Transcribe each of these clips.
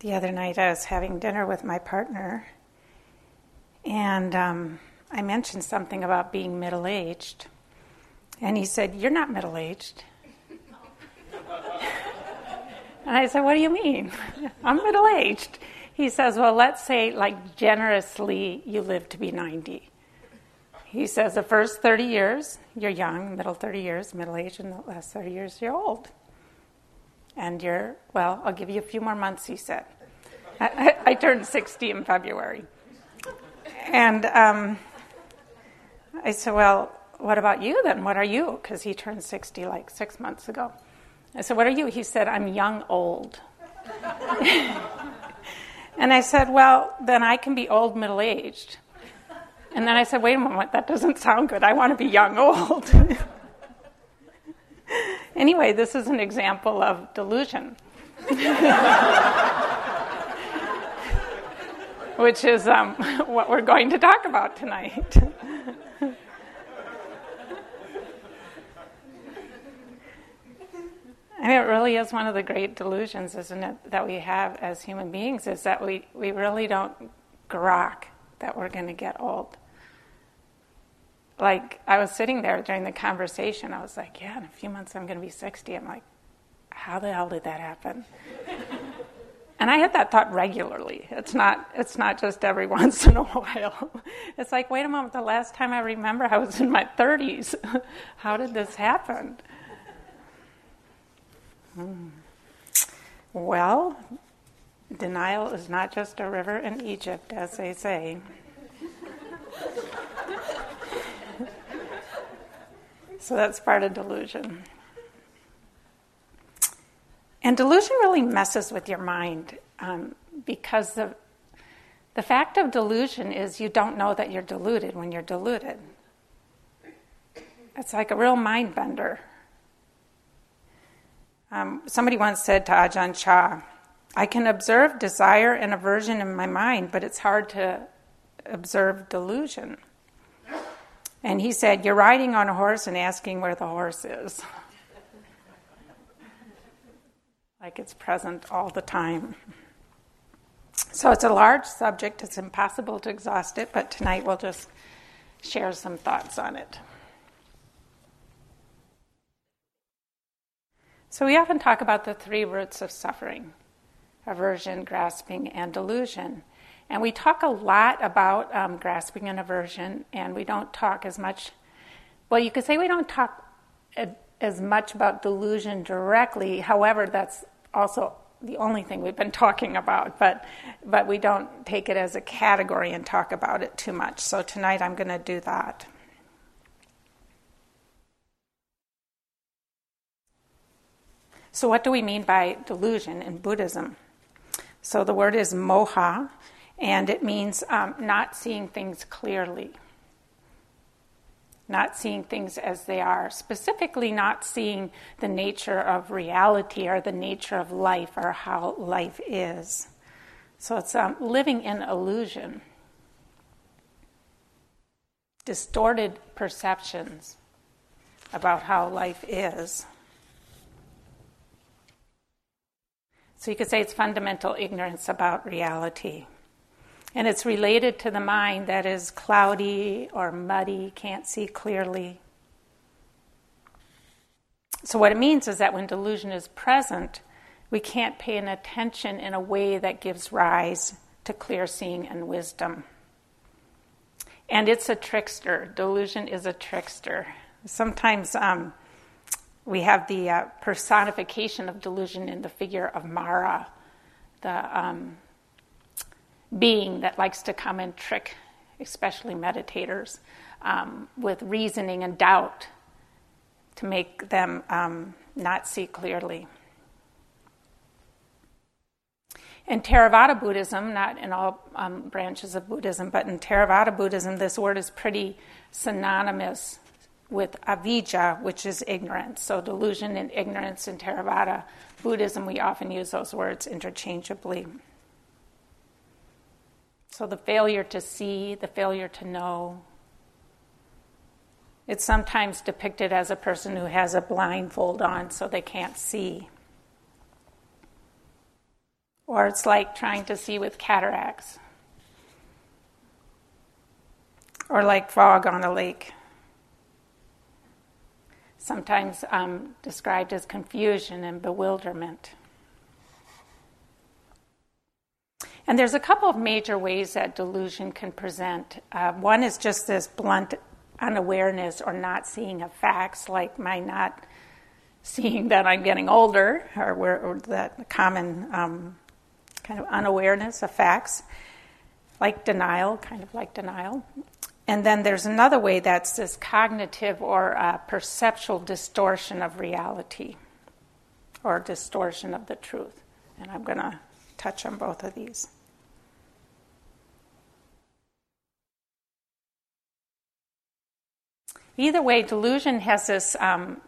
the other night I was having dinner with my partner, and um, I mentioned something about being middle aged. And he said, You're not middle aged. and I said, What do you mean? I'm middle aged. He says, Well, let's say, like, generously, you live to be 90. He says, The first 30 years, you're young, middle 30 years, middle aged, and the last 30 years, you're old. And you're, well, I'll give you a few more months, he said. I, I, I turned 60 in February. And um, I said, Well, what about you then? What are you? Because he turned 60 like six months ago. I said, What are you? He said, I'm young old. and I said, Well, then I can be old middle aged. And then I said, Wait a moment, that doesn't sound good. I want to be young old. anyway, this is an example of delusion. Which is um, what we're going to talk about tonight. And it really is one of the great delusions, isn't it, that we have as human beings, is that we, we really don't grok that we're going to get old. Like, I was sitting there during the conversation, I was like, yeah, in a few months I'm going to be 60. I'm like, how the hell did that happen? and I had that thought regularly. It's not, it's not just every once in a while. It's like, wait a moment, the last time I remember I was in my 30s. how did this happen? Hmm. Well, denial is not just a river in Egypt, as they say. So that's part of delusion. And delusion really messes with your mind um, because the, the fact of delusion is you don't know that you're deluded when you're deluded. It's like a real mind bender. Um, somebody once said to Ajahn Chah, I can observe desire and aversion in my mind, but it's hard to observe delusion. And he said, You're riding on a horse and asking where the horse is. like it's present all the time. So it's a large subject, it's impossible to exhaust it, but tonight we'll just share some thoughts on it. So we often talk about the three roots of suffering aversion, grasping, and delusion. And we talk a lot about um, grasping and aversion, and we don't talk as much. Well, you could say we don't talk as much about delusion directly. However, that's also the only thing we've been talking about, but but we don't take it as a category and talk about it too much. So tonight I'm going to do that. So, what do we mean by delusion in Buddhism? So, the word is moha, and it means um, not seeing things clearly, not seeing things as they are, specifically, not seeing the nature of reality or the nature of life or how life is. So, it's um, living in illusion, distorted perceptions about how life is. So you could say it's fundamental ignorance about reality. And it's related to the mind that is cloudy or muddy, can't see clearly. So, what it means is that when delusion is present, we can't pay an attention in a way that gives rise to clear seeing and wisdom. And it's a trickster. Delusion is a trickster. Sometimes um, we have the uh, personification of delusion in the figure of Mara, the um, being that likes to come and trick, especially meditators, um, with reasoning and doubt to make them um, not see clearly. In Theravada Buddhism, not in all um, branches of Buddhism, but in Theravada Buddhism, this word is pretty synonymous with avijja, which is ignorance. So, delusion and ignorance in Theravada Buddhism, we often use those words interchangeably. So, the failure to see, the failure to know. It's sometimes depicted as a person who has a blindfold on so they can't see. or it's like trying to see with cataracts, or like fog on a lake. Sometimes um, described as confusion and bewilderment. And there's a couple of major ways that delusion can present. Uh, one is just this blunt unawareness or not seeing of facts, like my not seeing that I'm getting older, or, or that common um, kind of unawareness of facts, like denial, kind of like denial. And then there's another way that's this cognitive or uh, perceptual distortion of reality, or distortion of the truth. And I'm going to touch on both of these. Either way, delusion has this um,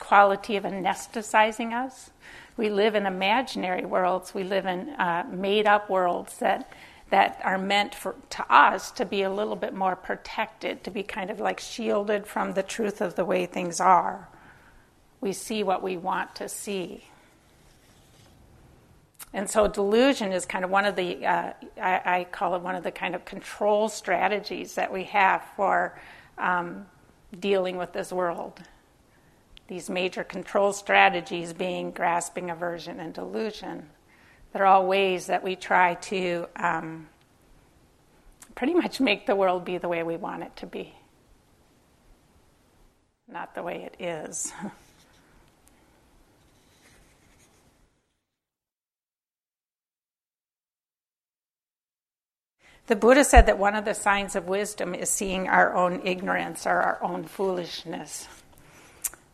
quality of anesthetizing us. We live in imaginary worlds. We live in uh, made-up worlds that that are meant for to us to be a little bit more protected, to be kind of like shielded from the truth of the way things are. We see what we want to see. And so delusion is kind of one of the, uh, I, I, call it one of the kind of control strategies that we have for um, dealing with this world. These major control strategies being grasping, aversion, and delusion. They're all ways that we try to um, pretty much make the world be the way we want it to be, not the way it is. The Buddha said that one of the signs of wisdom is seeing our own ignorance or our own foolishness.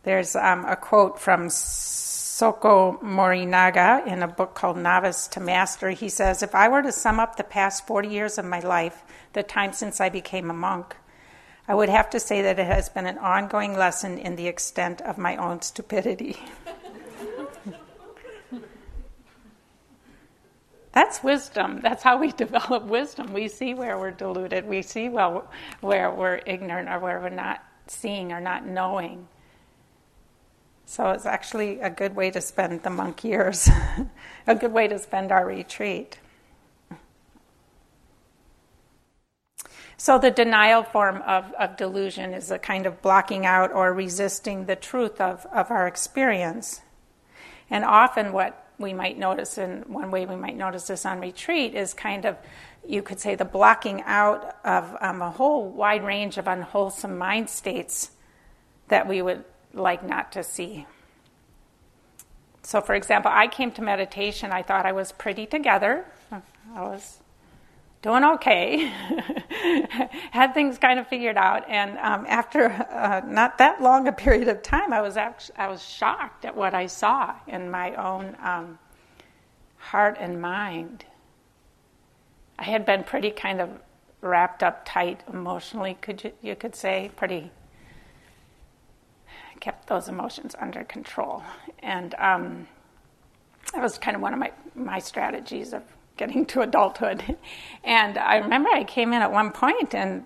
There's um, a quote from Soko Morinaga in a book called Novice to Master. He says, If I were to sum up the past 40 years of my life, the time since I became a monk, I would have to say that it has been an ongoing lesson in the extent of my own stupidity. That's wisdom. That's how we develop wisdom. We see where we're deluded. We see well where we're ignorant or where we're not seeing or not knowing. So it's actually a good way to spend the monk years, a good way to spend our retreat. So the denial form of, of delusion is a kind of blocking out or resisting the truth of, of our experience. And often what we might notice, and one way we might notice this on retreat is kind of, you could say, the blocking out of um, a whole wide range of unwholesome mind states that we would like not to see. So, for example, I came to meditation, I thought I was pretty together. I was doing okay, had things kind of figured out. And um, after uh, not that long a period of time, I was actually, I was shocked at what I saw in my own um, heart and mind. I had been pretty kind of wrapped up tight emotionally, could you, you could say, pretty kept those emotions under control. And um, that was kind of one of my, my strategies of getting to adulthood. And I remember I came in at one point and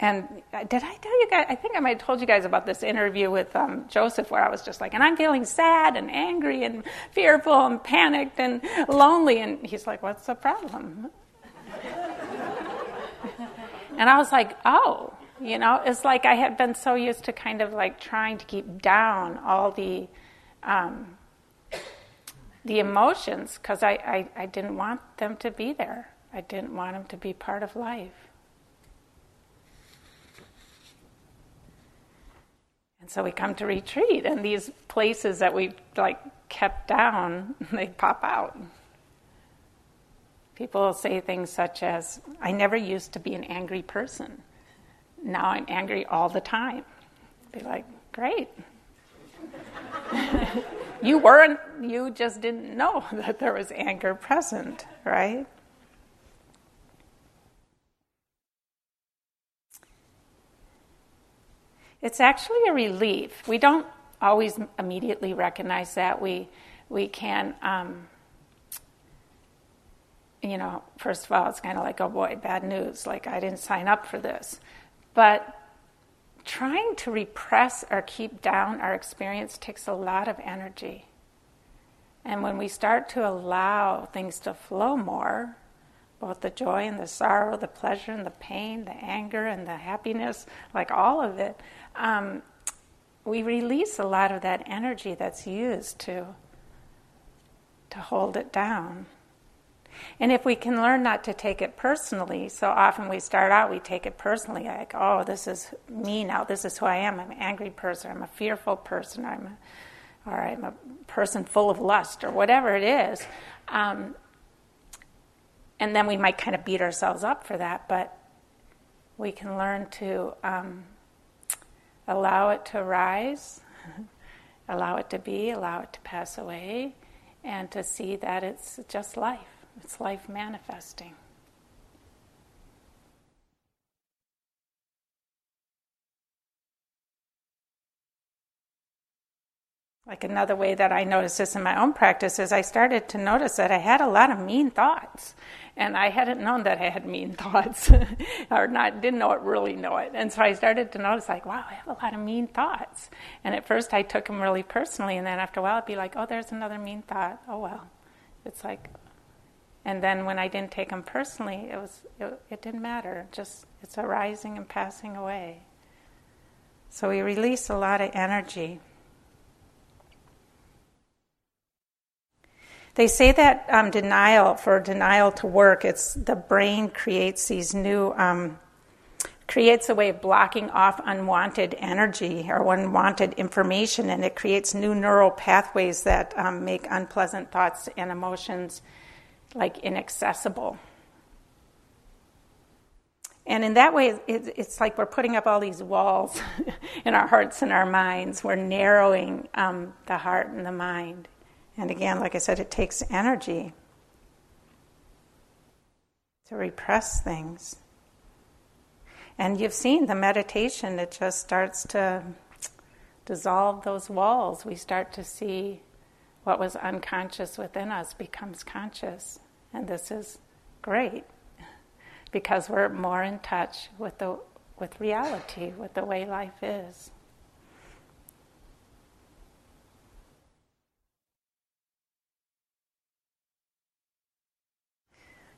and did I tell you guys? I think I might have told you guys about this interview with um, Joseph where I was just like, and I'm feeling sad and angry and fearful and panicked and lonely. And he's like, what's the problem? and I was like, oh, you know, it's like I had been so used to kind of like trying to keep down all the um, the emotions because I, I, I didn't want them to be there. I didn't want them to be part of life. And so we come to retreat, and these places that we like kept down, they pop out. People say things such as, I never used to be an angry person. Now I'm angry all the time. Be like, great. you weren't, you just didn't know that there was anger present, right? It's actually a relief. We don't always immediately recognize that. We, we can, um, you know, first of all, it's kind of like, oh boy, bad news. Like, I didn't sign up for this. But trying to repress or keep down our experience takes a lot of energy. And when we start to allow things to flow more, both the joy and the sorrow, the pleasure and the pain, the anger and the happiness, like all of it, um, we release a lot of that energy that's used to to hold it down. And if we can learn not to take it personally, so often we start out, we take it personally, like, oh, this is me now, this is who I am. I'm an angry person, I'm a fearful person, I'm a, or I'm a person full of lust, or whatever it is. Um, and then we might kind of beat ourselves up for that, but we can learn to um, allow it to rise, allow it to be, allow it to pass away, and to see that it's just life. It's life manifesting. Like another way that I noticed this in my own practice is I started to notice that I had a lot of mean thoughts and I hadn't known that I had mean thoughts, or not didn't know it really know it. And so I started to notice, like, wow, I have a lot of mean thoughts. And at first, I took them really personally, and then after a while, I'd be like, oh, there's another mean thought. Oh well, it's like, and then when I didn't take them personally, it was it, it didn't matter. Just it's arising and passing away. So we release a lot of energy. They say that um, denial, for denial to work, it's the brain creates these new, um, creates a way of blocking off unwanted energy or unwanted information, and it creates new neural pathways that um, make unpleasant thoughts and emotions like inaccessible. And in that way, it's like we're putting up all these walls in our hearts and our minds. We're narrowing um, the heart and the mind. And again, like I said, it takes energy to repress things. And you've seen the meditation, it just starts to dissolve those walls. We start to see what was unconscious within us becomes conscious. And this is great because we're more in touch with the with reality, with the way life is.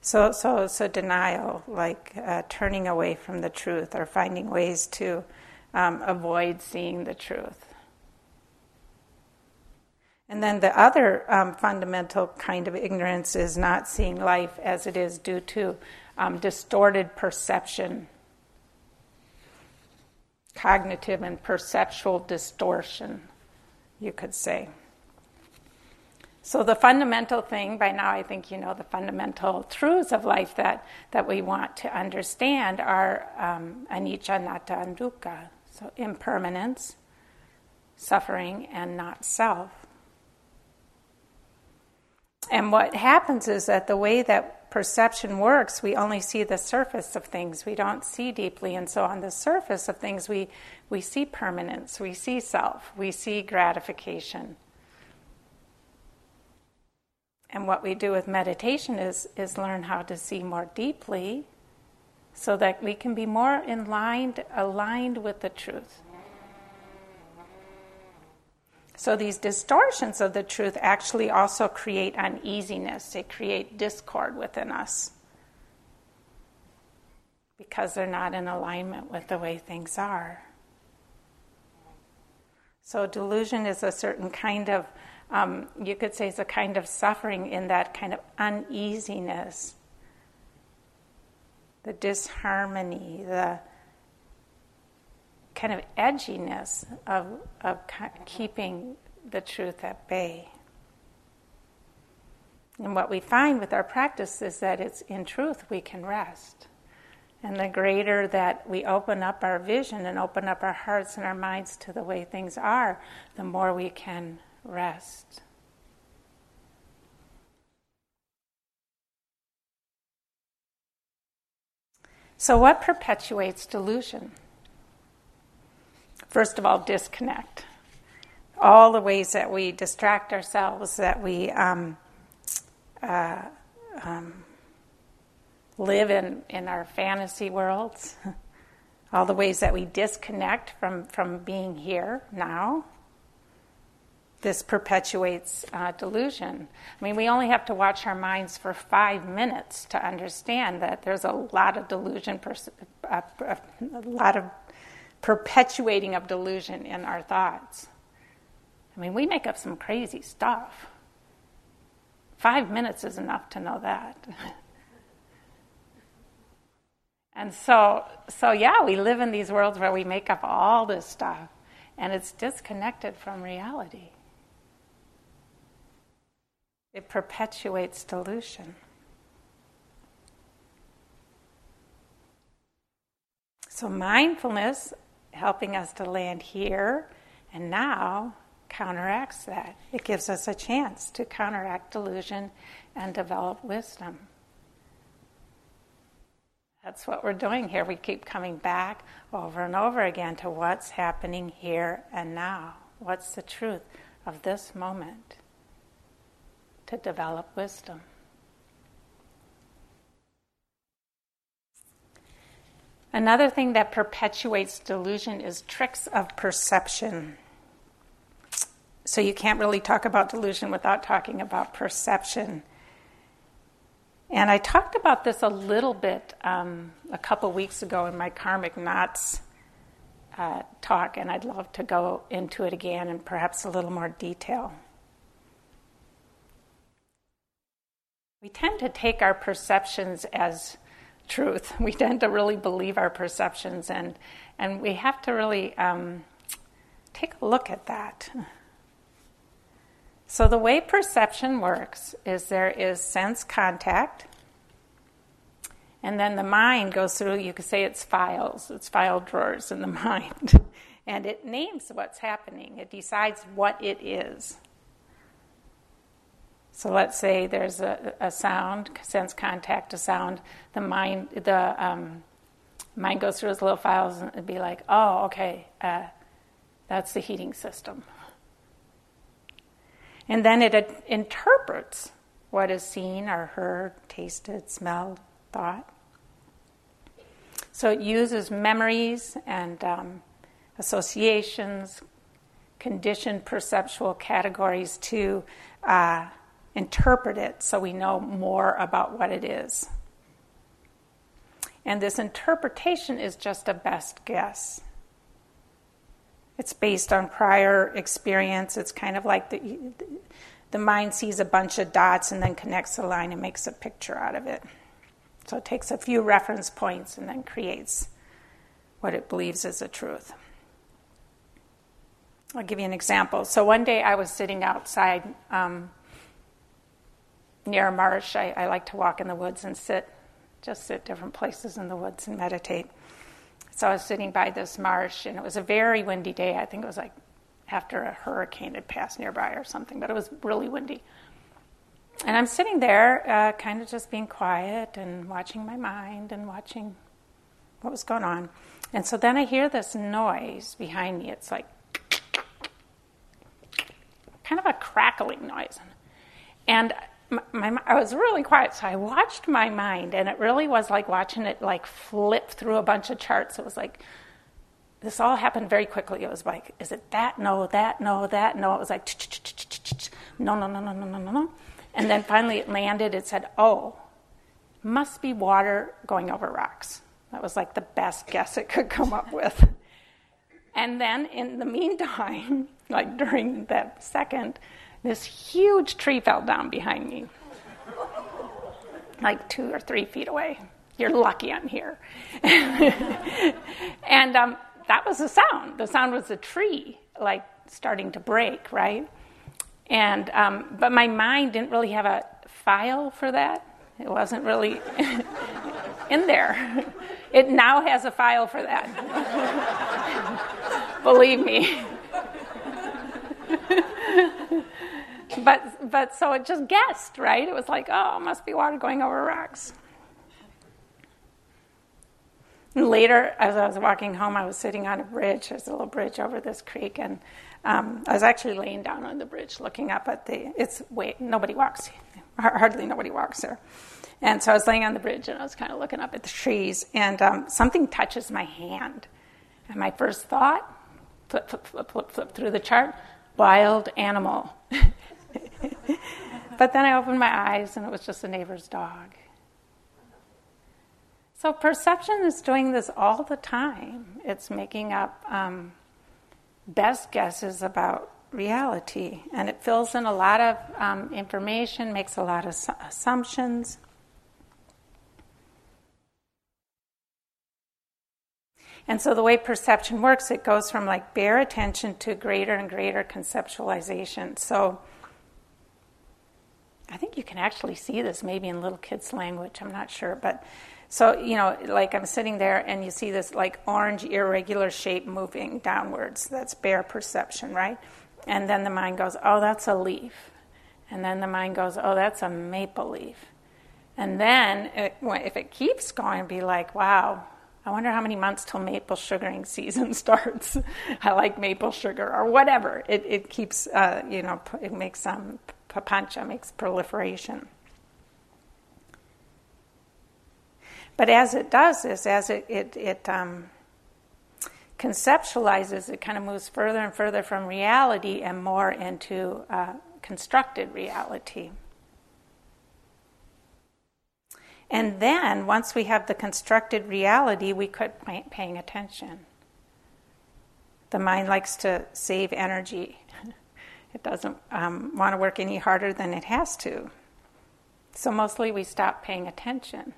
So, so, so denial, like uh, turning away from the truth or finding ways to um, avoid seeing the truth. And then the other um, fundamental kind of ignorance is not seeing life as it is due to um, distorted perception, cognitive and perceptual distortion, you could say. So, the fundamental thing, by now I think you know the fundamental truths of life that, that we want to understand are um, anicca, anatta, and dukkha. So, impermanence, suffering, and not self. And what happens is that the way that perception works, we only see the surface of things. We don't see deeply. And so, on the surface of things, we, we see permanence, we see self, we see gratification and what we do with meditation is, is learn how to see more deeply so that we can be more aligned, aligned with the truth. So these distortions of the truth actually also create uneasiness, they create discord within us because they're not in alignment with the way things are. So delusion is a certain kind of um, you could say, it's a kind of suffering in that kind of uneasiness, the disharmony, the kind of edginess of, of keeping the truth at bay. And what we find with our practice is that it's in truth we can rest. And the greater that we open up our vision and open up our hearts and our minds to the way things are, the more we can rest. So, what perpetuates delusion? First of all, disconnect. All the ways that we distract ourselves, that we um, uh, um, live in, in our fantasy worlds, all the ways that we disconnect from, from being here now this perpetuates uh, delusion. I mean, we only have to watch our minds for five minutes to understand that there's a lot of delusion, pers- uh, a lot of perpetuating of delusion in our thoughts. I mean, we make up some crazy stuff. Five minutes is enough to know that. and so, so yeah, we live in these worlds where we make up all this stuff, and it's disconnected from reality. It perpetuates delusion. So, mindfulness, helping us to land here and now, counteracts that. It gives us a chance to counteract delusion and develop wisdom. That's what we're doing here. We keep coming back over and over again to what's happening here and now. What's the truth of this moment to develop wisdom? Another thing that perpetuates delusion is tricks of perception. So you can't really talk about delusion without talking about perception. And I talked about this a little bit um, a couple weeks ago in my karmic knots uh, talk, and I'd love to go into it again in perhaps a little more detail. We tend to take our perceptions as truth. We tend to really believe our perceptions, and, and we have to really um, take a look at that. So, the way perception works is there is sense contact, and then the mind goes through, you could say it's files, it's file drawers in the mind, and it names what's happening, it decides what it is. So let's say there's a, a sound, sense contact, a sound. The mind, the um, mind goes through its little files and it'd be like, "Oh, okay, uh, that's the heating system." And then it interprets what is seen or heard, tasted, smelled, thought. So it uses memories and um, associations, conditioned perceptual categories to uh, interpret it so we know more about what it is. And this interpretation is just a best guess. It's based on prior experience. It's kind of like the, the mind sees a bunch of dots and then connects a line and makes a picture out of it. So it takes a few reference points and then creates what it believes is the truth. I'll give you an example. So one day I was sitting outside um, near a marsh. I, I like to walk in the woods and sit, just sit different places in the woods and meditate. So I was sitting by this marsh, and it was a very windy day. I think it was like after a hurricane had passed nearby or something, but it was really windy. And I'm sitting there, uh, kind of just being quiet and watching my mind and watching what was going on. And so then I hear this noise behind me. It's like kind of a crackling noise. And my, my, I was really quiet, so I watched my mind, and it really was like watching it like flip through a bunch of charts. It was like this all happened very quickly. It was like, is it that? No, that, no, that, no. It was like no, no, no, no, no, no, no, no. And then finally it landed. It said, oh, must be water going over rocks. That was like the best guess it could come up with. And then in the meantime, like during that second, this huge tree fell down behind me, like two or three feet away. You're lucky I'm here. and um, that was the sound. The sound was the tree, like starting to break, right? And um, but my mind didn't really have a file for that. It wasn't really in there. It now has a file for that. Believe me but but so it just guessed, right? It was like, oh, must be water going over rocks. And later, as I was walking home, I was sitting on a bridge. There's a little bridge over this creek, and um, I was actually laying down on the bridge, looking up at the. It's wait, nobody walks. Hardly nobody walks there. And so I was laying on the bridge, and I was kind of looking up at the trees, and um, something touches my hand. And my first thought, flip, flip, flip, flip, flip through the chart wild animal. but then I opened my eyes and it was just a neighbor's dog. So perception is doing this all the time. It's making up um, best guesses about reality, and it fills in a lot of um, information, makes a lot of su- assumptions. And so the way perception works, it goes from like bare attention to greater and greater conceptualization. So I think you can actually see this maybe in little kids' language, I'm not sure, but so, you know, like I'm sitting there and you see this like orange irregular shape moving downwards. That's bare perception, right? And then the mind goes, oh, that's a leaf. And then the mind goes, oh, that's a maple leaf. And then it, if it keeps going, be like, wow, I wonder how many months till maple sugaring season starts. I like maple sugar or whatever. It, it keeps, uh, you know, it makes some um, papancha, makes proliferation. But as it does this, as it, it, it um, conceptualizes, it kind of moves further and further from reality and more into uh, constructed reality. And then, once we have the constructed reality, we quit pay- paying attention. The mind likes to save energy. It doesn't um, want to work any harder than it has to. So, mostly we stop paying attention.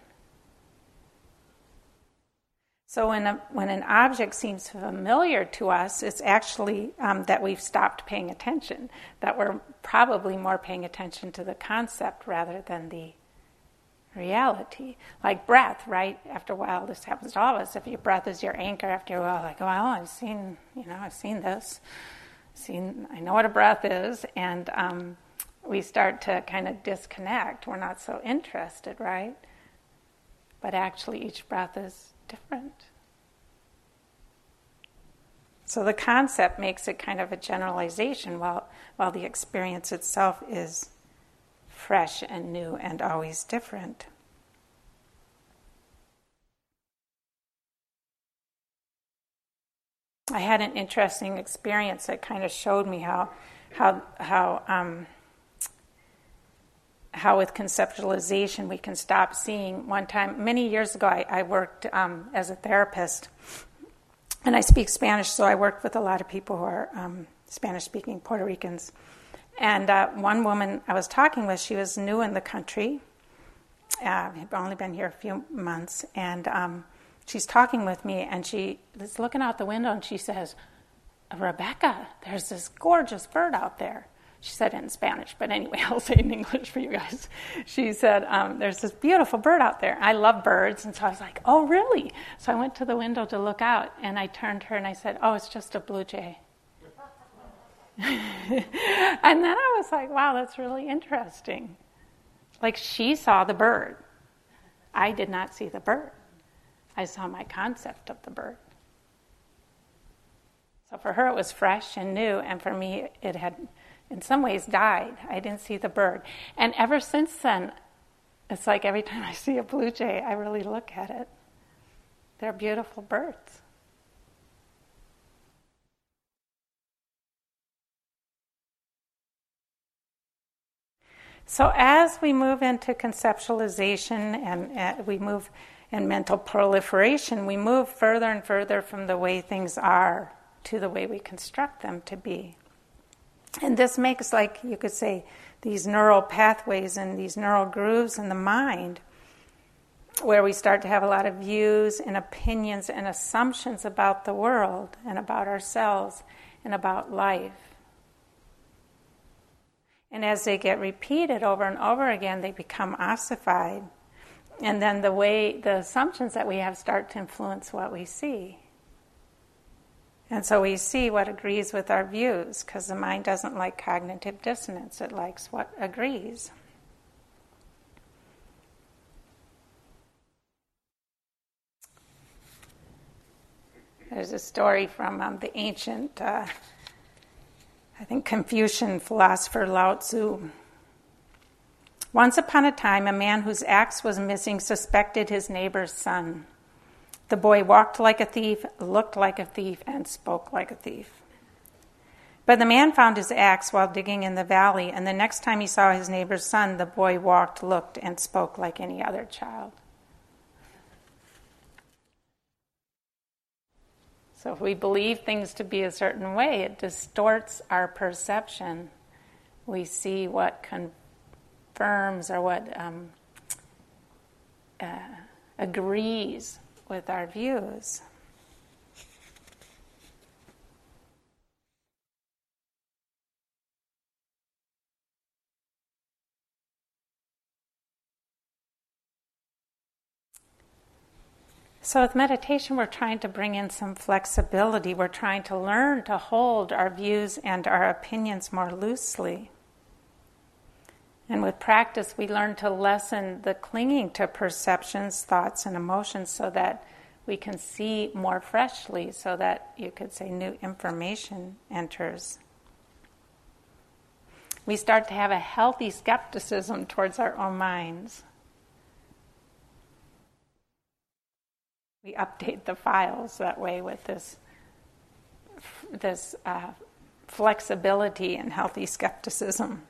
So when, a, when an object seems familiar to us, it's actually um, that we've stopped paying attention, that we're probably more paying attention to the concept rather than the reality. Like breath, right? After a while, this happens to all of us. If your breath is your anchor, after a while, like, well, I've seen, you know, I've seen this, seen, I know what a breath is, and um, we start to kind of disconnect. We're not so interested, right? But actually, each breath is different. So the concept makes it kind of a generalization while, while the experience itself is fresh and new and always different. I had an interesting experience that kind of showed me how, how, how um, how with conceptualization we can stop seeing. One time, many years ago, I, I worked um, as a therapist, and I speak Spanish, so I worked with a lot of people who are um, Spanish speaking Puerto Ricans. And uh, one woman I was talking with, she was new in the country, uh, had only been here a few months, and um, she's talking with me, and she is looking out the window, and she says, Rebecca, there's this gorgeous bird out there she said it in Spanish, but anyway, I'll say it in English for you guys. She said, um, There's this beautiful bird out there. I love birds. And so I was like, Oh, really? So I went to the window to look out, and I turned her and I said, Oh, it's just a blue jay. and then I was like, Wow, that's really interesting. Like she saw the bird. I did not see the bird, I saw my concept of the bird. So for her, it was fresh and new, and for me, it had in some ways died. I didn't see the bird. And ever since then, it's like every time I see a blue jay, I really look at it. They're beautiful birds. So, as we move into conceptualization and uh, we move in mental proliferation, we move further and further from the way things are to the way we construct them to be. And this makes, like you could say, these neural pathways and these neural grooves in the mind where we start to have a lot of views and opinions and assumptions about the world and about ourselves and about life. And as they get repeated over and over again, they become ossified. And then the way the assumptions that we have start to influence what we see. And so we see what agrees with our views because the mind doesn't like cognitive dissonance, it likes what agrees. There's a story from um, the ancient, uh, I think, Confucian philosopher Lao Tzu. Once upon a time, a man whose axe was missing suspected his neighbor's son. The boy walked like a thief, looked like a thief, and spoke like a thief. But the man found his axe while digging in the valley, and the next time he saw his neighbor's son, the boy walked, looked, and spoke like any other child. So if we believe things to be a certain way, it distorts our perception. We see what confirms or what um, uh, agrees with our views. So, with meditation, we're trying to bring in some flexibility. We're trying to learn to hold our views and our opinions more loosely. And with practice, we learn to lessen the clinging to perceptions, thoughts, and emotions so that we can see more freshly, so that you could say new information enters. We start to have a healthy skepticism towards our own minds. we update the files that way with this this uh, flexibility and healthy skepticism.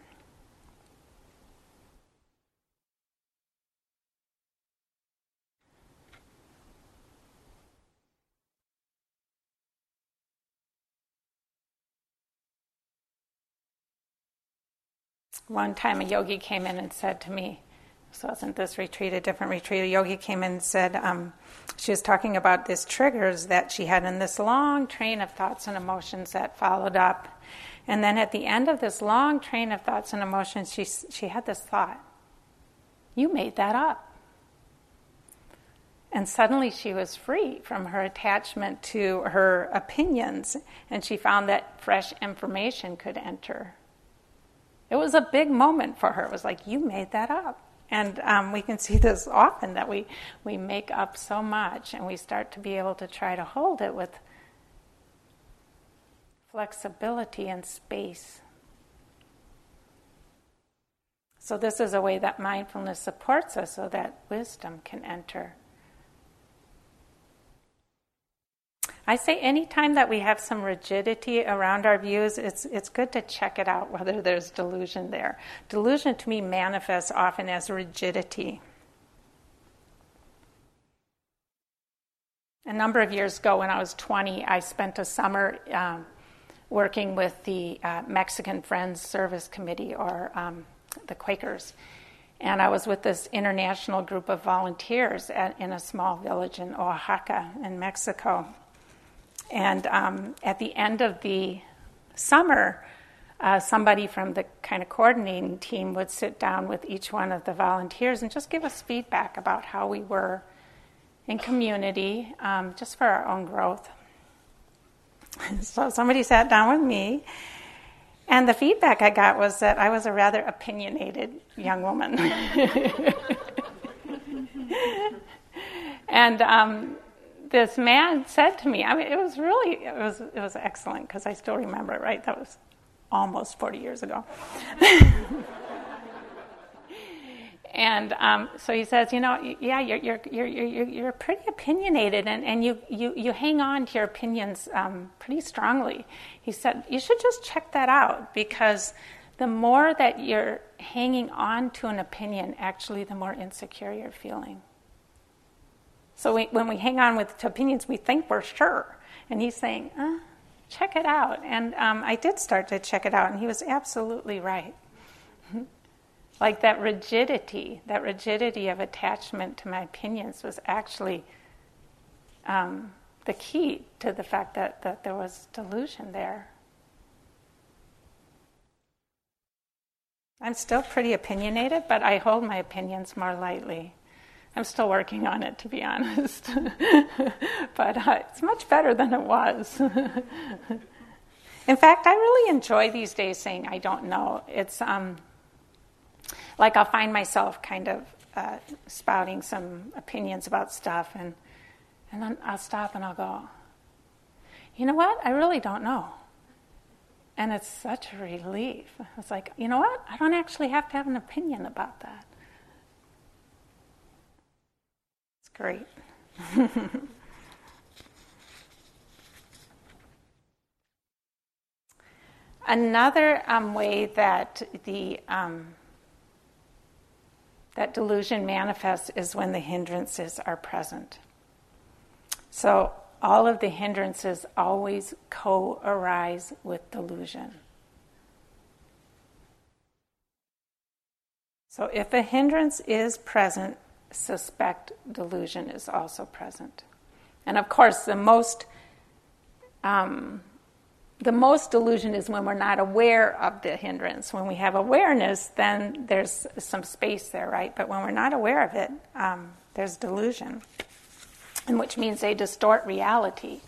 One time a yogi came in and said to me, so wasn't this retreat a different retreat? A yogi came in and said um, she was talking about these triggers that she had in this long train of thoughts and emotions that followed up. And then at the end of this long train of thoughts and emotions, she, she had this thought You made that up. And suddenly she was free from her attachment to her opinions, and she found that fresh information could enter. It was a big moment for her. It was like, You made that up. And um, we can see this often that we, we make up so much and we start to be able to try to hold it with flexibility and space. So, this is a way that mindfulness supports us so that wisdom can enter. I say anytime that we have some rigidity around our views, it's, it's good to check it out whether there's delusion there. Delusion to me manifests often as rigidity. A number of years ago, when I was 20, I spent a summer um, working with the uh, Mexican Friends Service Committee, or um, the Quakers. And I was with this international group of volunteers at, in a small village in Oaxaca, in Mexico. And um, at the end of the summer, uh, somebody from the kind of coordinating team would sit down with each one of the volunteers and just give us feedback about how we were in community, um, just for our own growth. so somebody sat down with me, and the feedback I got was that I was a rather opinionated young woman. and um, this man said to me, I mean, it was really, it was, it was excellent because I still remember it, right? That was almost 40 years ago. and um, so he says, you know, yeah, you're, you're, you're, you're, you're pretty opinionated and, and you, you, you hang on to your opinions um, pretty strongly. He said, you should just check that out because the more that you're hanging on to an opinion, actually, the more insecure you're feeling. So we, when we hang on with opinions, we think we're sure. And he's saying, uh, check it out. And um, I did start to check it out, and he was absolutely right. like that rigidity, that rigidity of attachment to my opinions was actually um, the key to the fact that, that there was delusion there. I'm still pretty opinionated, but I hold my opinions more lightly. I'm still working on it, to be honest. but uh, it's much better than it was. In fact, I really enjoy these days saying I don't know. It's um, like I'll find myself kind of uh, spouting some opinions about stuff, and, and then I'll stop and I'll go, you know what? I really don't know. And it's such a relief. It's like, you know what? I don't actually have to have an opinion about that. Great. another um, way that the um, that delusion manifests is when the hindrances are present. So all of the hindrances always co arise with delusion. So if a hindrance is present, suspect delusion is also present. And of course, the most um, the most delusion is when we're not aware of the hindrance. When we have awareness, then there's some space there, right? But when we're not aware of it, um, there's delusion, and which means they distort reality.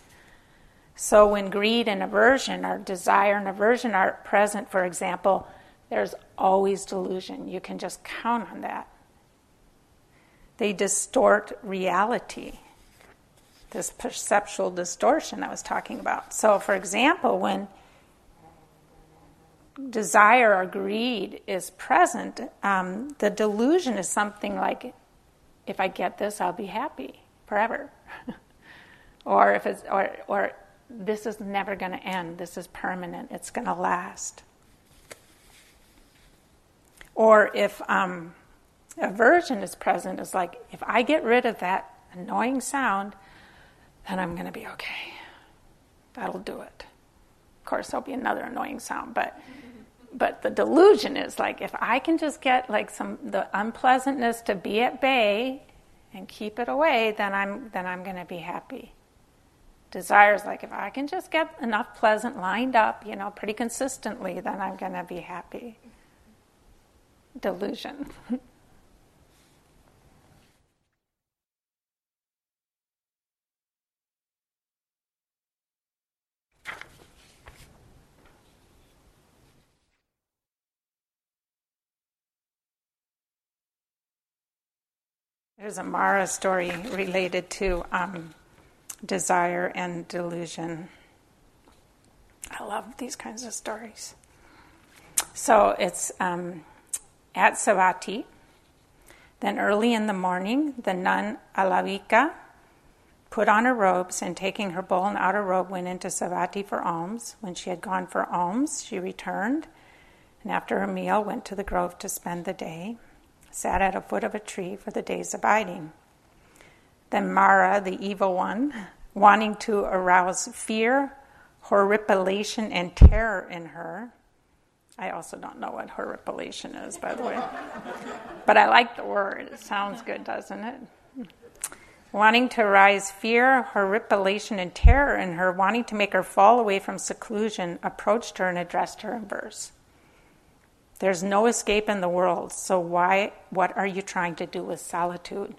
So when greed and aversion, or desire and aversion, are present, for example, there's always delusion. You can just count on that. They distort reality this perceptual distortion I was talking about. So, for example, when desire or greed is present, um, the delusion is something like, if I get this, I'll be happy forever. or if it's, or, or this is never going to end, this is permanent, it's going to last. Or if um, aversion is present, it's like, if I get rid of that annoying sound, then I'm going to be okay. That'll do it. Of course, there'll be another annoying sound, but but the delusion is like if I can just get like some the unpleasantness to be at bay and keep it away, then I'm then I'm going to be happy. Desire is like if I can just get enough pleasant lined up, you know, pretty consistently, then I'm going to be happy. Delusion. There's a Mara story related to um, desire and delusion. I love these kinds of stories. So it's um, at Savatthi. Then early in the morning, the nun Alavika put on her robes and taking her bowl and outer robe went into Savatthi for alms. When she had gone for alms, she returned and after her meal went to the grove to spend the day sat at a foot of a tree for the day's abiding. Then Mara, the evil one, wanting to arouse fear, horripilation, and terror in her. I also don't know what horripilation is, by the way. but I like the word. It sounds good, doesn't it? Wanting to arouse fear, horripilation, and terror in her, wanting to make her fall away from seclusion, approached her and addressed her in verse. There's no escape in the world, so why what are you trying to do with solitude?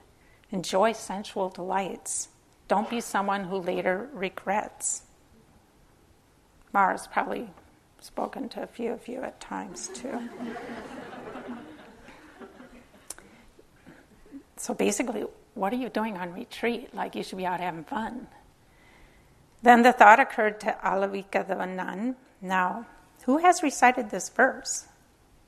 Enjoy sensual delights. Don't be someone who later regrets. Mara's probably spoken to a few of you at times too. so basically, what are you doing on retreat? Like you should be out having fun. Then the thought occurred to Alavika the nun. Now, who has recited this verse?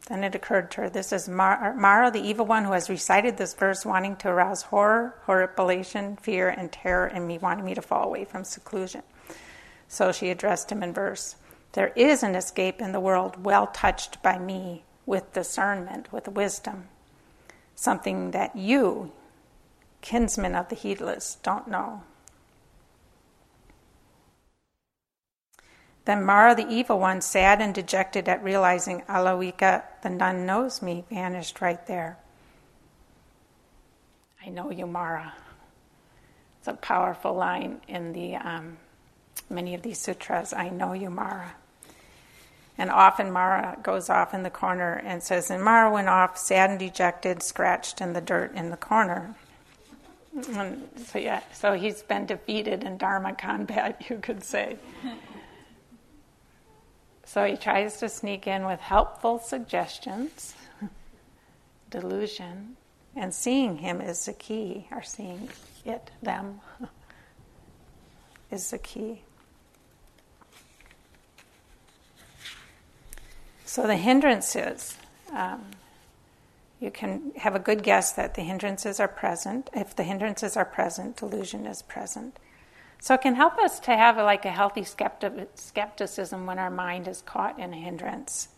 Then it occurred to her this is Mar- Mara, the evil one, who has recited this verse, wanting to arouse horror, horripilation, fear, and terror in me, wanting me to fall away from seclusion. So she addressed him in verse There is an escape in the world well touched by me with discernment, with wisdom, something that you, kinsmen of the heedless, don't know. Then Mara, the evil one, sad and dejected at realizing Alavika, the nun, knows me, vanished right there. I know you, Mara. It's a powerful line in the um, many of these sutras. I know you, Mara. And often Mara goes off in the corner and says, and Mara went off, sad and dejected, scratched in the dirt in the corner. And so yeah, so he's been defeated in Dharma combat, you could say. So he tries to sneak in with helpful suggestions, delusion, and seeing him is the key, or seeing it, them, is the key. So the hindrances, um, you can have a good guess that the hindrances are present. If the hindrances are present, delusion is present. So it can help us to have a, like a healthy skeptic, skepticism when our mind is caught in a hindrance.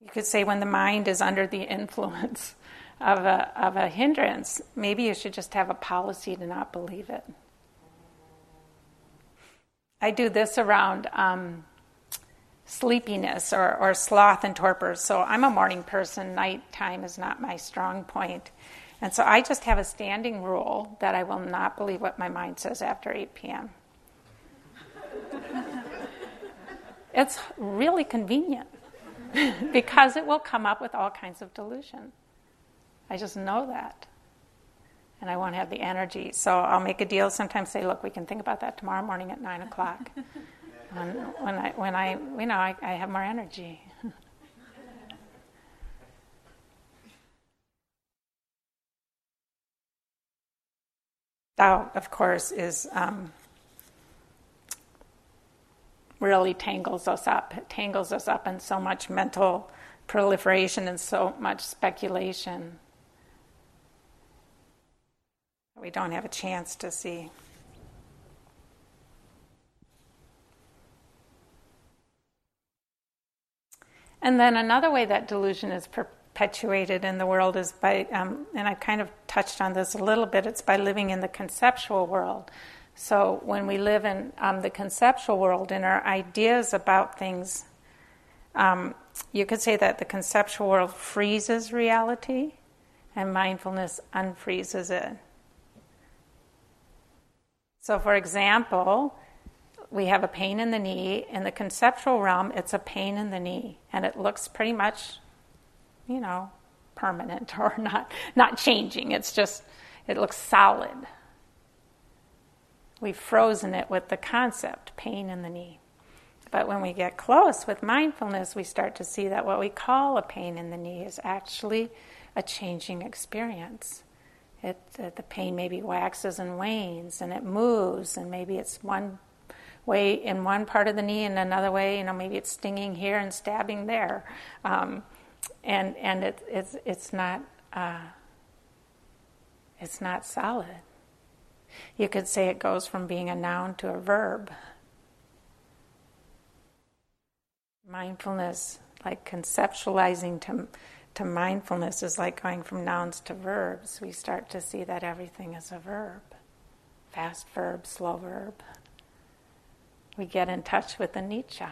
You could say when the mind is under the influence of a, of a hindrance, maybe you should just have a policy to not believe it. I do this around um, sleepiness or, or sloth and torpor. So I'm a morning person, nighttime is not my strong point. And so I just have a standing rule that I will not believe what my mind says after 8 p.m. it's really convenient because it will come up with all kinds of delusion. I just know that. And I won't have the energy. So I'll make a deal, sometimes say, look, we can think about that tomorrow morning at 9 o'clock. when, when, I, when I, you know, I, I have more energy. Doubt, of course, is um, really tangles us up. It tangles us up in so much mental proliferation and so much speculation. We don't have a chance to see. And then another way that delusion is perpetuated in the world is by, um, and I've kind of touched on this a little bit, it's by living in the conceptual world. So when we live in um, the conceptual world and our ideas about things, um, you could say that the conceptual world freezes reality and mindfulness unfreezes it. So, for example, we have a pain in the knee. In the conceptual realm, it's a pain in the knee, and it looks pretty much you know, permanent or not not changing. It's just it looks solid. We've frozen it with the concept, pain in the knee. But when we get close with mindfulness, we start to see that what we call a pain in the knee is actually a changing experience. It, the, the pain maybe waxes and wanes and it moves, and maybe it's one way in one part of the knee and another way, you know, maybe it's stinging here and stabbing there. Um, and and it, it's it's not uh, it's not solid. You could say it goes from being a noun to a verb. Mindfulness, like conceptualizing to to mindfulness, is like going from nouns to verbs. We start to see that everything is a verb, fast verb, slow verb. We get in touch with the anicca.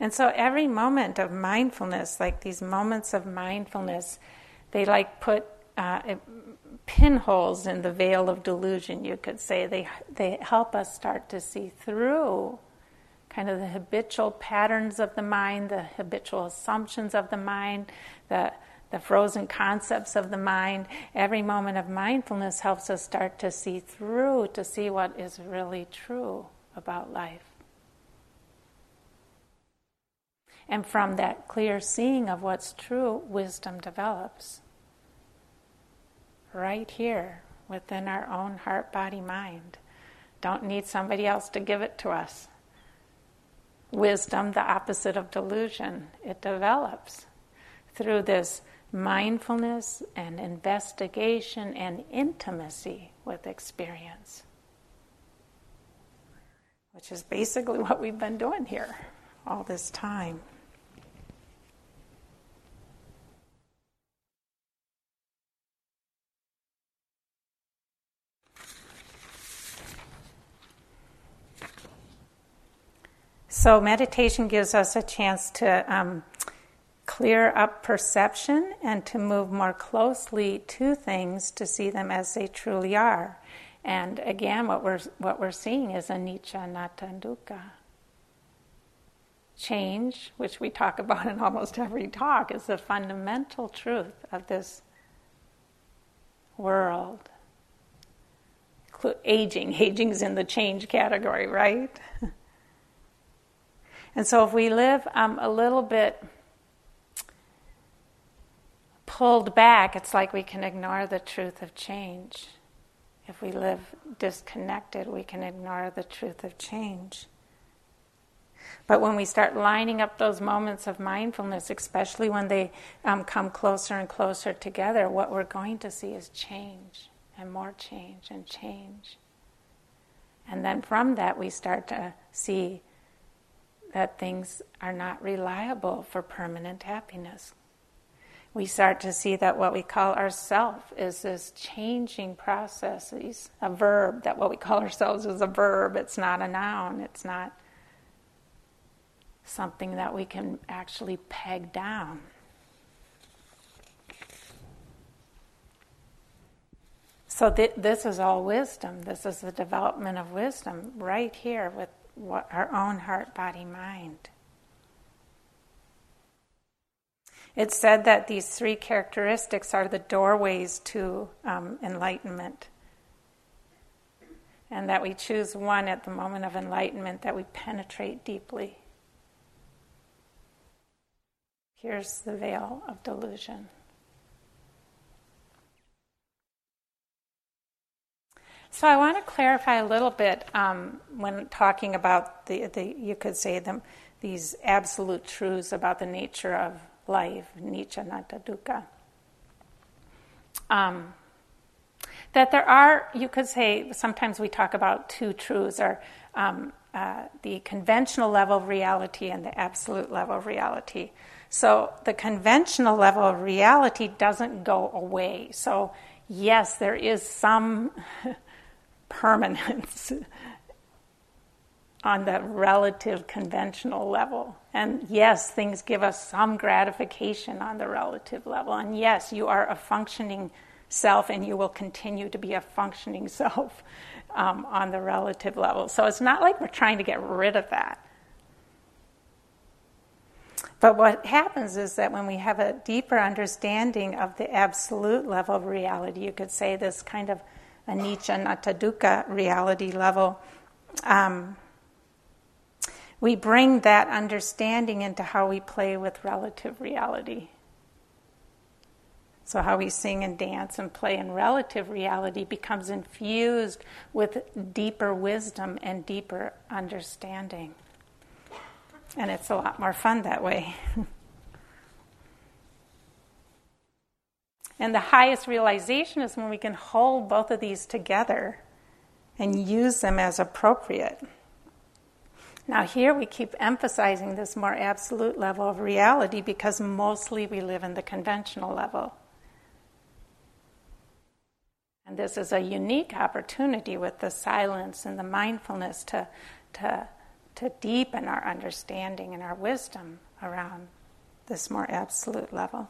And so every moment of mindfulness, like these moments of mindfulness, they like put uh, pinholes in the veil of delusion, you could say. They, they help us start to see through kind of the habitual patterns of the mind, the habitual assumptions of the mind, the, the frozen concepts of the mind. Every moment of mindfulness helps us start to see through, to see what is really true about life. And from that clear seeing of what's true, wisdom develops. Right here within our own heart, body, mind. Don't need somebody else to give it to us. Wisdom, the opposite of delusion, it develops through this mindfulness and investigation and intimacy with experience, which is basically what we've been doing here all this time. So, meditation gives us a chance to um, clear up perception and to move more closely to things to see them as they truly are. And again, what we're, what we're seeing is anicca, anatta, and dukkha. Change, which we talk about in almost every talk, is the fundamental truth of this world. Aging, aging's in the change category, right? And so if we live um, a little bit pulled back, it's like we can ignore the truth of change. If we live disconnected, we can ignore the truth of change. But when we start lining up those moments of mindfulness, especially when they um, come closer and closer together, what we're going to see is change and more change and change. And then from that, we start to see that things are not reliable for permanent happiness. We start to see that what we call ourself is this changing process. A verb, that what we call ourselves is a verb, it's not a noun, it's not something that we can actually peg down. So, th- this is all wisdom. This is the development of wisdom right here with what, our own heart, body, mind. It's said that these three characteristics are the doorways to um, enlightenment. And that we choose one at the moment of enlightenment that we penetrate deeply. Here's the veil of delusion. So I want to clarify a little bit um, when talking about the, the you could say them these absolute truths about the nature of life, Anicca Anatta Dukkha. Um, that there are, you could say, sometimes we talk about two truths, or um, uh, the conventional level of reality and the absolute level of reality. So the conventional level of reality doesn't go away. So, yes, there is some permanence on the relative conventional level. And yes, things give us some gratification on the relative level. And yes, you are a functioning self and you will continue to be a functioning self um, on the relative level. So it's not like we're trying to get rid of that. But what happens is that when we have a deeper understanding of the absolute level of reality, you could say this kind of anicca anatta dukkha reality level, um, we bring that understanding into how we play with relative reality. So, how we sing and dance and play in relative reality becomes infused with deeper wisdom and deeper understanding. And it's a lot more fun that way. and the highest realization is when we can hold both of these together and use them as appropriate. Now, here we keep emphasizing this more absolute level of reality because mostly we live in the conventional level. And this is a unique opportunity with the silence and the mindfulness to, to to deepen our understanding and our wisdom around this more absolute level.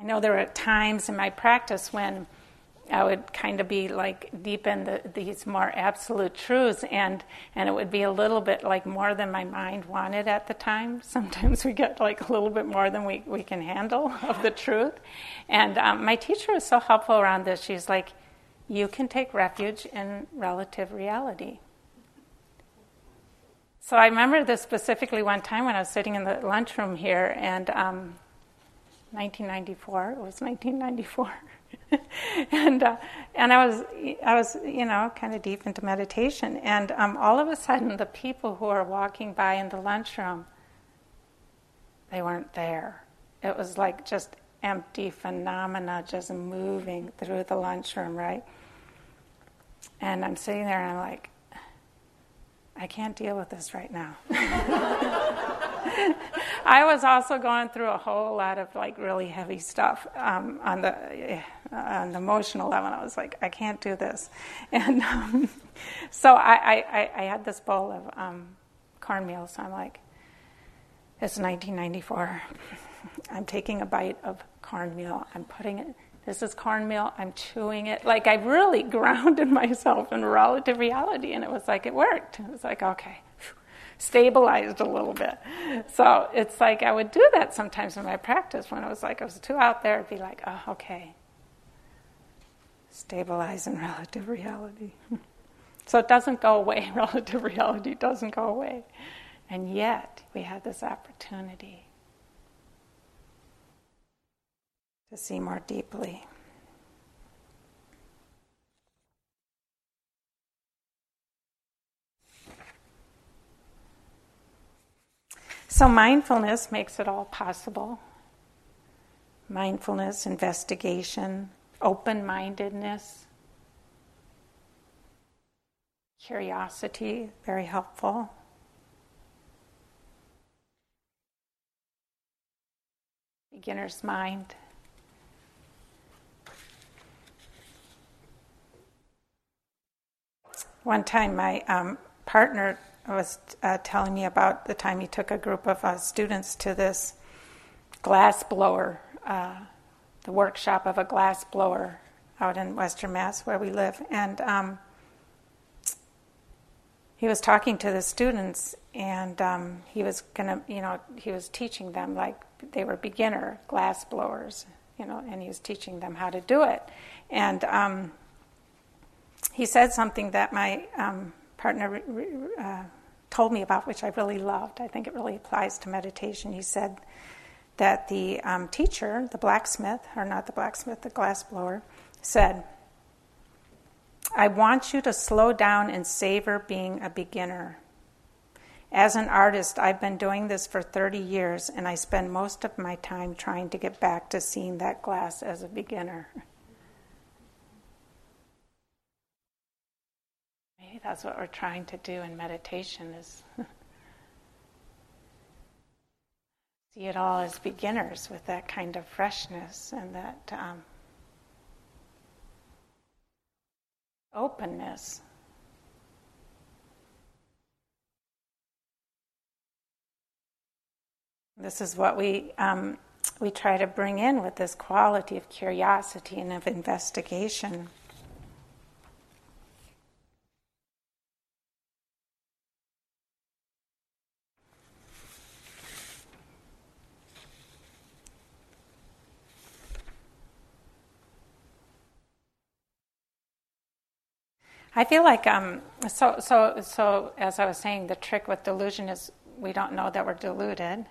I know there are times in my practice when I would kind of be like deep in the, these more absolute truths, and and it would be a little bit like more than my mind wanted at the time. Sometimes we get like a little bit more than we, we can handle of the truth. And um, my teacher was so helpful around this. She's like, you can take refuge in relative reality. So I remember this specifically one time when I was sitting in the lunchroom here, and um, 1994. It was 1994. and uh, and I was I was you know kind of deep into meditation, and um, all of a sudden the people who are walking by in the lunchroom, they weren't there. It was like just empty phenomena just moving through the lunchroom, right? And I'm sitting there and I'm like, I can't deal with this right now. I was also going through a whole lot of like really heavy stuff um, on the uh, on the emotional level. I was like, I can't do this, and um, so I, I, I, had this bowl of um, cornmeal. So I'm like, it's 1994. I'm taking a bite of cornmeal. I'm putting it. This is cornmeal. I'm chewing it. Like I really grounded myself in relative reality, and it was like it worked. It was like okay stabilized a little bit. So it's like I would do that sometimes in my practice when it was like I was too out there, I'd be like, oh, okay. Stabilize in relative reality. so it doesn't go away. Relative reality doesn't go away. And yet we had this opportunity. to see more deeply. So, mindfulness makes it all possible. Mindfulness, investigation, open mindedness, curiosity, very helpful. Beginner's mind. One time, my um, partner was uh, telling me about the time he took a group of uh, students to this glass blower, uh, the workshop of a glass blower out in Western Mass where we live. And um, he was talking to the students, and um, he was gonna, you know, he was teaching them like they were beginner glass blowers, you know, and he was teaching them how to do it. And um, he said something that my um, partner uh, told me about, which I really loved. I think it really applies to meditation. He said that the um, teacher, the blacksmith, or not the blacksmith, the glassblower, said, I want you to slow down and savor being a beginner. As an artist, I've been doing this for 30 years, and I spend most of my time trying to get back to seeing that glass as a beginner. That's what we're trying to do in meditation is see it all as beginners with that kind of freshness and that um, openness. This is what we um, we try to bring in with this quality of curiosity and of investigation. I feel like um, so so so. As I was saying, the trick with delusion is we don't know that we're deluded.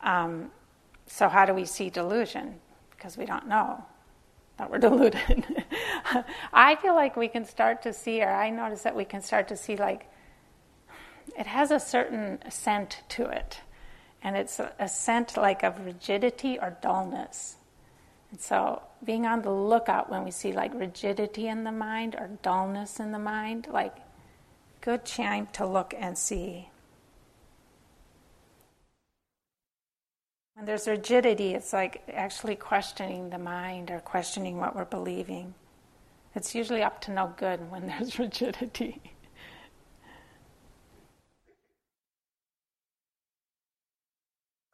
Um, so how do we see delusion? Because we don't know that we're deluded. I feel like we can start to see, or I notice that we can start to see, like it has a certain scent to it, and it's a, a scent like of rigidity or dullness. And so, being on the lookout when we see like rigidity in the mind or dullness in the mind, like good time to look and see. When there's rigidity, it's like actually questioning the mind or questioning what we're believing. It's usually up to no good when there's rigidity.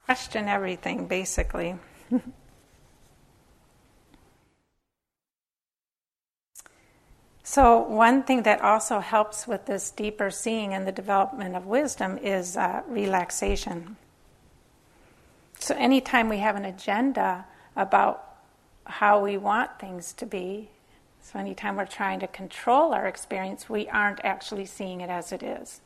Question everything, basically. So, one thing that also helps with this deeper seeing and the development of wisdom is uh, relaxation. So, anytime we have an agenda about how we want things to be, so anytime we're trying to control our experience, we aren't actually seeing it as it is.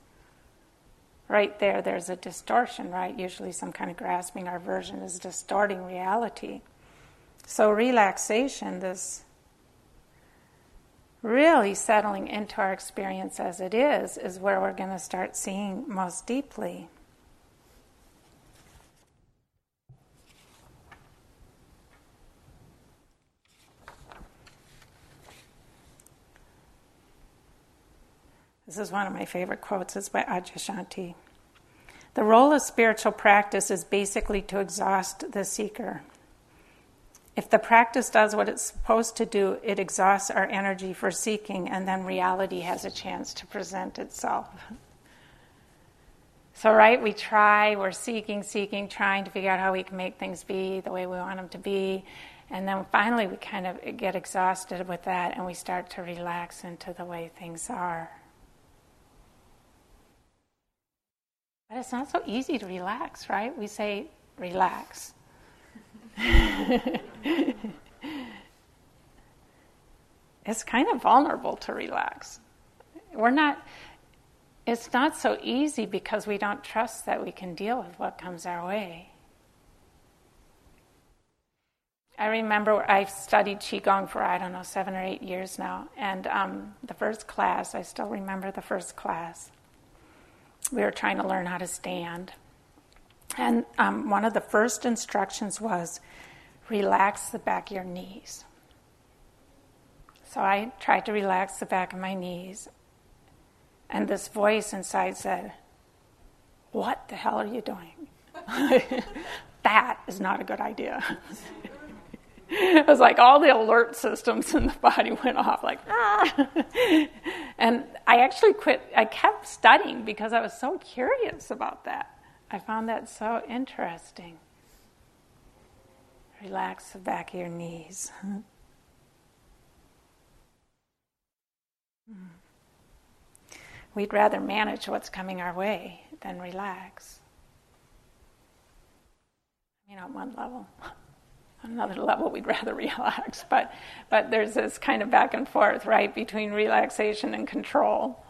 Right there, there's a distortion, right? Usually, some kind of grasping or aversion is distorting reality. So, relaxation, this really settling into our experience as it is, is where we're going to start seeing most deeply. This is one of my favorite quotes. It's by Adyashanti. The role of spiritual practice is basically to exhaust the seeker. If the practice does what it's supposed to do, it exhausts our energy for seeking, and then reality has a chance to present itself. So, right, we try, we're seeking, seeking, trying to figure out how we can make things be the way we want them to be. And then finally, we kind of get exhausted with that and we start to relax into the way things are. But it's not so easy to relax, right? We say, relax. it's kind of vulnerable to relax. We're not, it's not so easy because we don't trust that we can deal with what comes our way. I remember I've studied Qigong for, I don't know, seven or eight years now. And um, the first class, I still remember the first class. We were trying to learn how to stand. And um, one of the first instructions was relax the back of your knees. So I tried to relax the back of my knees. And this voice inside said, What the hell are you doing? that is not a good idea. it was like all the alert systems in the body went off, like, ah. and I actually quit. I kept studying because I was so curious about that. I found that so interesting. Relax the back of your knees. Hmm. We'd rather manage what's coming our way than relax. You know, on one level. On another level, we'd rather relax. But, but there's this kind of back and forth, right, between relaxation and control.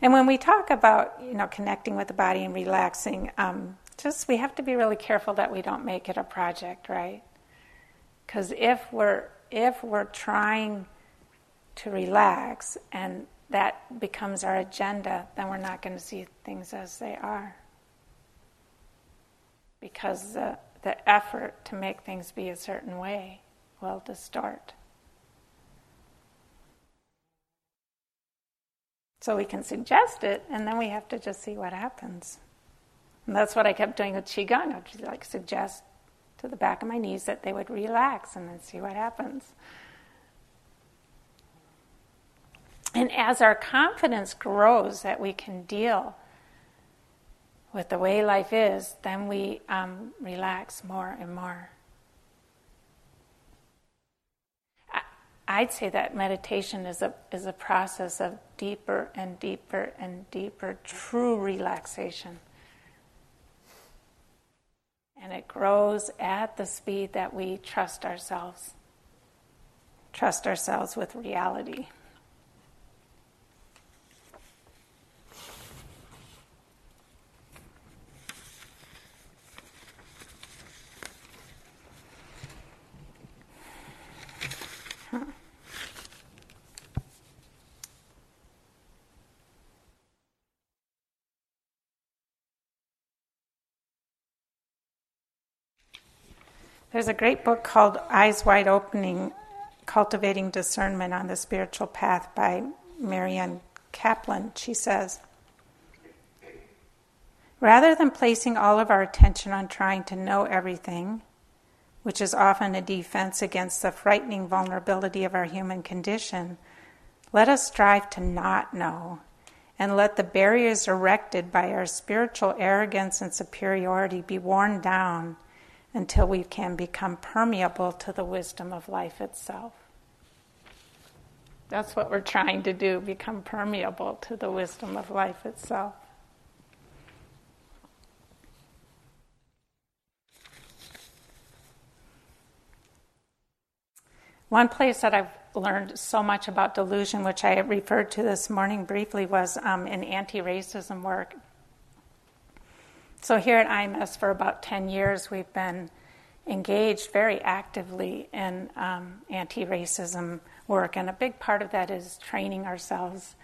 And when we talk about, you know, connecting with the body and relaxing, um, just we have to be really careful that we don't make it a project, right? Because if we're if we're trying to relax and that becomes our agenda, then we're not going to see things as they are. Because the, the effort to make things be a certain way will distort. So we can suggest it, and then we have to just see what happens. And that's what I kept doing with Qigong. I'd just like suggest to the back of my knees that they would relax and then see what happens. And as our confidence grows that we can deal with the way life is, then we um, relax more and more. I'd say that meditation is a, is a process of deeper and deeper and deeper true relaxation. And it grows at the speed that we trust ourselves, trust ourselves with reality. There's a great book called Eyes Wide Opening Cultivating Discernment on the Spiritual Path by Marianne Caplan. She says, Rather than placing all of our attention on trying to know everything, which is often a defense against the frightening vulnerability of our human condition, let us strive to not know and let the barriers erected by our spiritual arrogance and superiority be worn down until we can become permeable to the wisdom of life itself. That's what we're trying to do become permeable to the wisdom of life itself. One place that I've learned so much about delusion, which I referred to this morning briefly, was um, in anti racism work. So, here at IMS for about 10 years, we've been engaged very actively in um, anti racism work, and a big part of that is training ourselves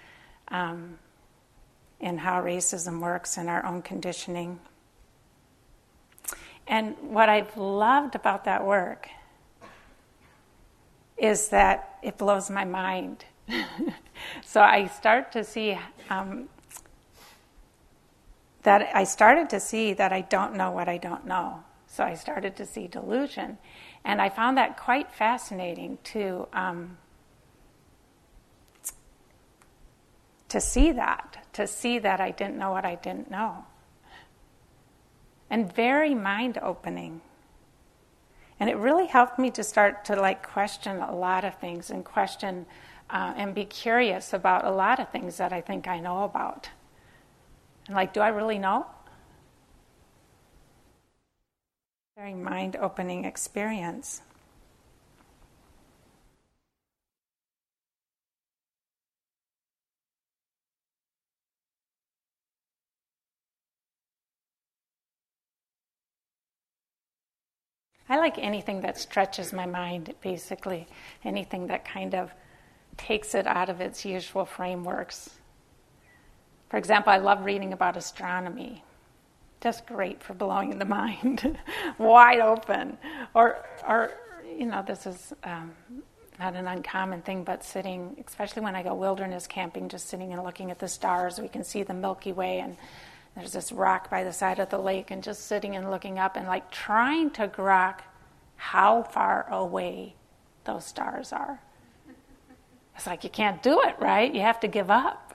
um, in how racism works and our own conditioning. And what I've loved about that work is that it blows my mind. so I start to see um, that I started to see that I don't know what I don't know. So I started to see delusion. And I found that quite fascinating to, um, to see that, to see that I didn't know what I didn't know. And very mind opening. And it really helped me to start to like question a lot of things and question uh, and be curious about a lot of things that I think I know about. And like, do I really know? Very mind opening experience. I like anything that stretches my mind, basically, anything that kind of takes it out of its usual frameworks. For example, I love reading about astronomy. Just great for blowing the mind wide open. Or, or, you know, this is um, not an uncommon thing, but sitting, especially when I go wilderness camping, just sitting and looking at the stars, we can see the Milky Way and there's this rock by the side of the lake and just sitting and looking up and like trying to grok how far away those stars are. It's like you can't do it, right? You have to give up.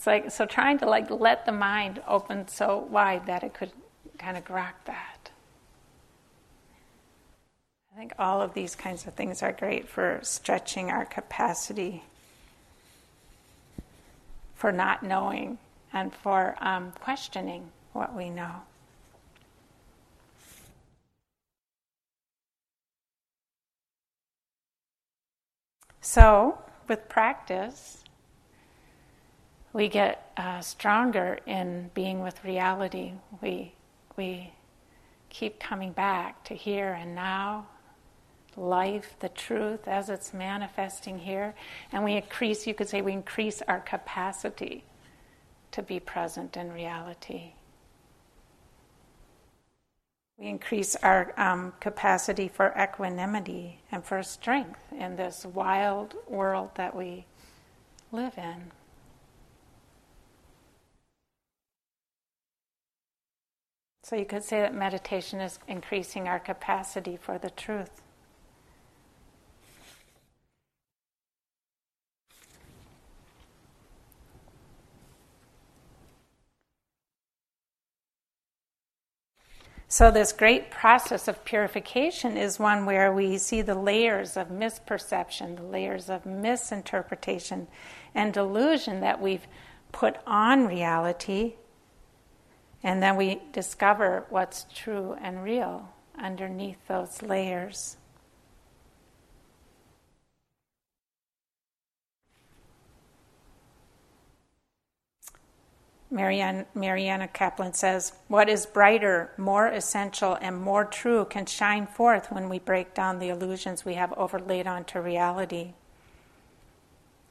It's like so trying to like let the mind open so wide that it could kind of grok that. I think all of these kinds of things are great for stretching our capacity for not knowing and for um, questioning what we know. So, with practice, we get uh, stronger in being with reality. We, we keep coming back to here and now, life, the truth as it's manifesting here. And we increase, you could say, we increase our capacity to be present in reality. We increase our um, capacity for equanimity and for strength in this wild world that we live in. So you could say that meditation is increasing our capacity for the truth. So, this great process of purification is one where we see the layers of misperception, the layers of misinterpretation and delusion that we've put on reality, and then we discover what's true and real underneath those layers. Marianne, Mariana Caplan says, What is brighter, more essential, and more true can shine forth when we break down the illusions we have overlaid onto reality.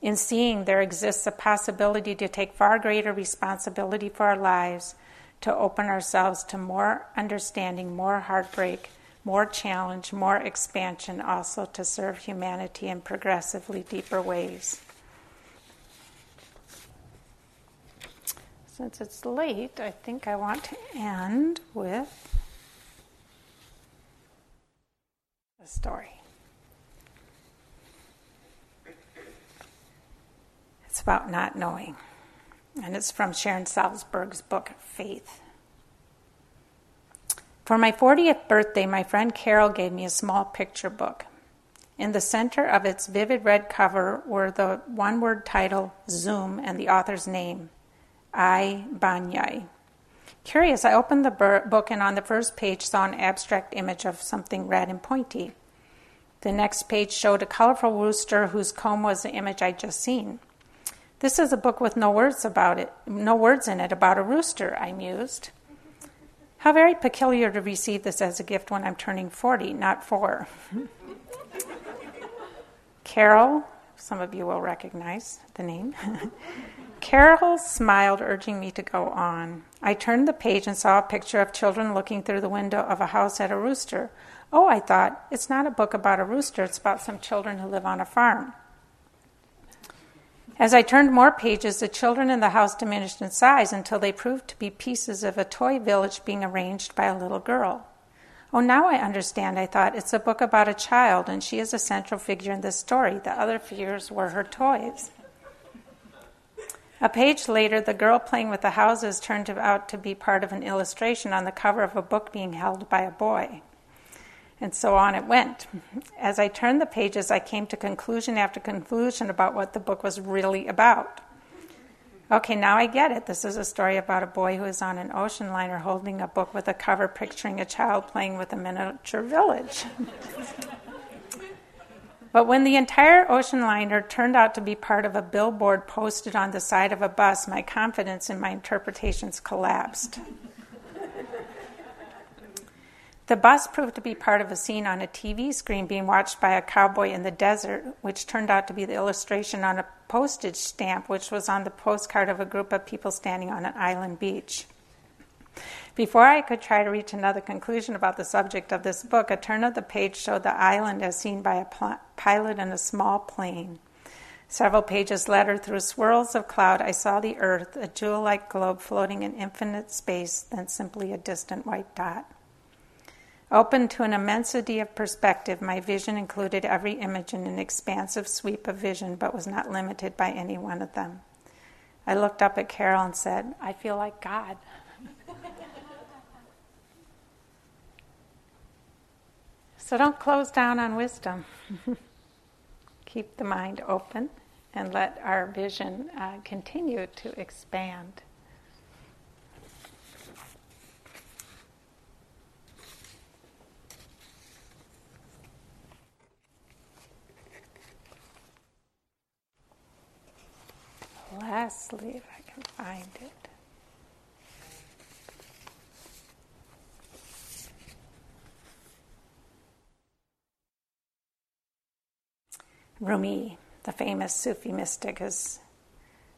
In seeing, there exists a possibility to take far greater responsibility for our lives, to open ourselves to more understanding, more heartbreak, more challenge, more expansion, also to serve humanity in progressively deeper ways. Since it's late, I think I want to end with a story. It's about not knowing, and it's from Sharon Salzberg's book, Faith. For my 40th birthday, my friend Carol gave me a small picture book. In the center of its vivid red cover were the one word title, Zoom, and the author's name. I. Banyai. Curious, I opened the book and on the first page saw an abstract image of something red and pointy. The next page showed a colorful rooster whose comb was the image I'd just seen. This is a book with no words about it, no words in it about a rooster, I mused. How very peculiar to receive this as a gift when I'm turning 40, not four. Carol, some of you will recognize the name, Carol smiled, urging me to go on. I turned the page and saw a picture of children looking through the window of a house at a rooster. Oh, I thought, it's not a book about a rooster, it's about some children who live on a farm. As I turned more pages, the children in the house diminished in size until they proved to be pieces of a toy village being arranged by a little girl. Oh, now I understand, I thought. It's a book about a child, and she is a central figure in this story. The other figures were her toys. A page later, the girl playing with the houses turned out to be part of an illustration on the cover of a book being held by a boy. And so on it went. As I turned the pages, I came to conclusion after conclusion about what the book was really about. Okay, now I get it. This is a story about a boy who is on an ocean liner holding a book with a cover picturing a child playing with a miniature village. But when the entire ocean liner turned out to be part of a billboard posted on the side of a bus, my confidence in my interpretations collapsed. The bus proved to be part of a scene on a TV screen being watched by a cowboy in the desert, which turned out to be the illustration on a postage stamp, which was on the postcard of a group of people standing on an island beach. Before I could try to reach another conclusion about the subject of this book, a turn of the page showed the island as seen by a pl- pilot in a small plane. Several pages later, through swirls of cloud, I saw the earth, a jewel like globe floating in infinite space, then simply a distant white dot. Open to an immensity of perspective, my vision included every image in an expansive sweep of vision, but was not limited by any one of them. I looked up at Carol and said, I feel like God. so don't close down on wisdom. Keep the mind open and let our vision uh, continue to expand. Lastly, if I can find it. Rumi, the famous Sufi mystic, is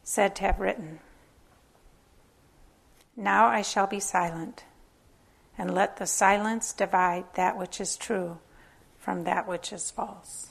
said to have written Now I shall be silent, and let the silence divide that which is true from that which is false.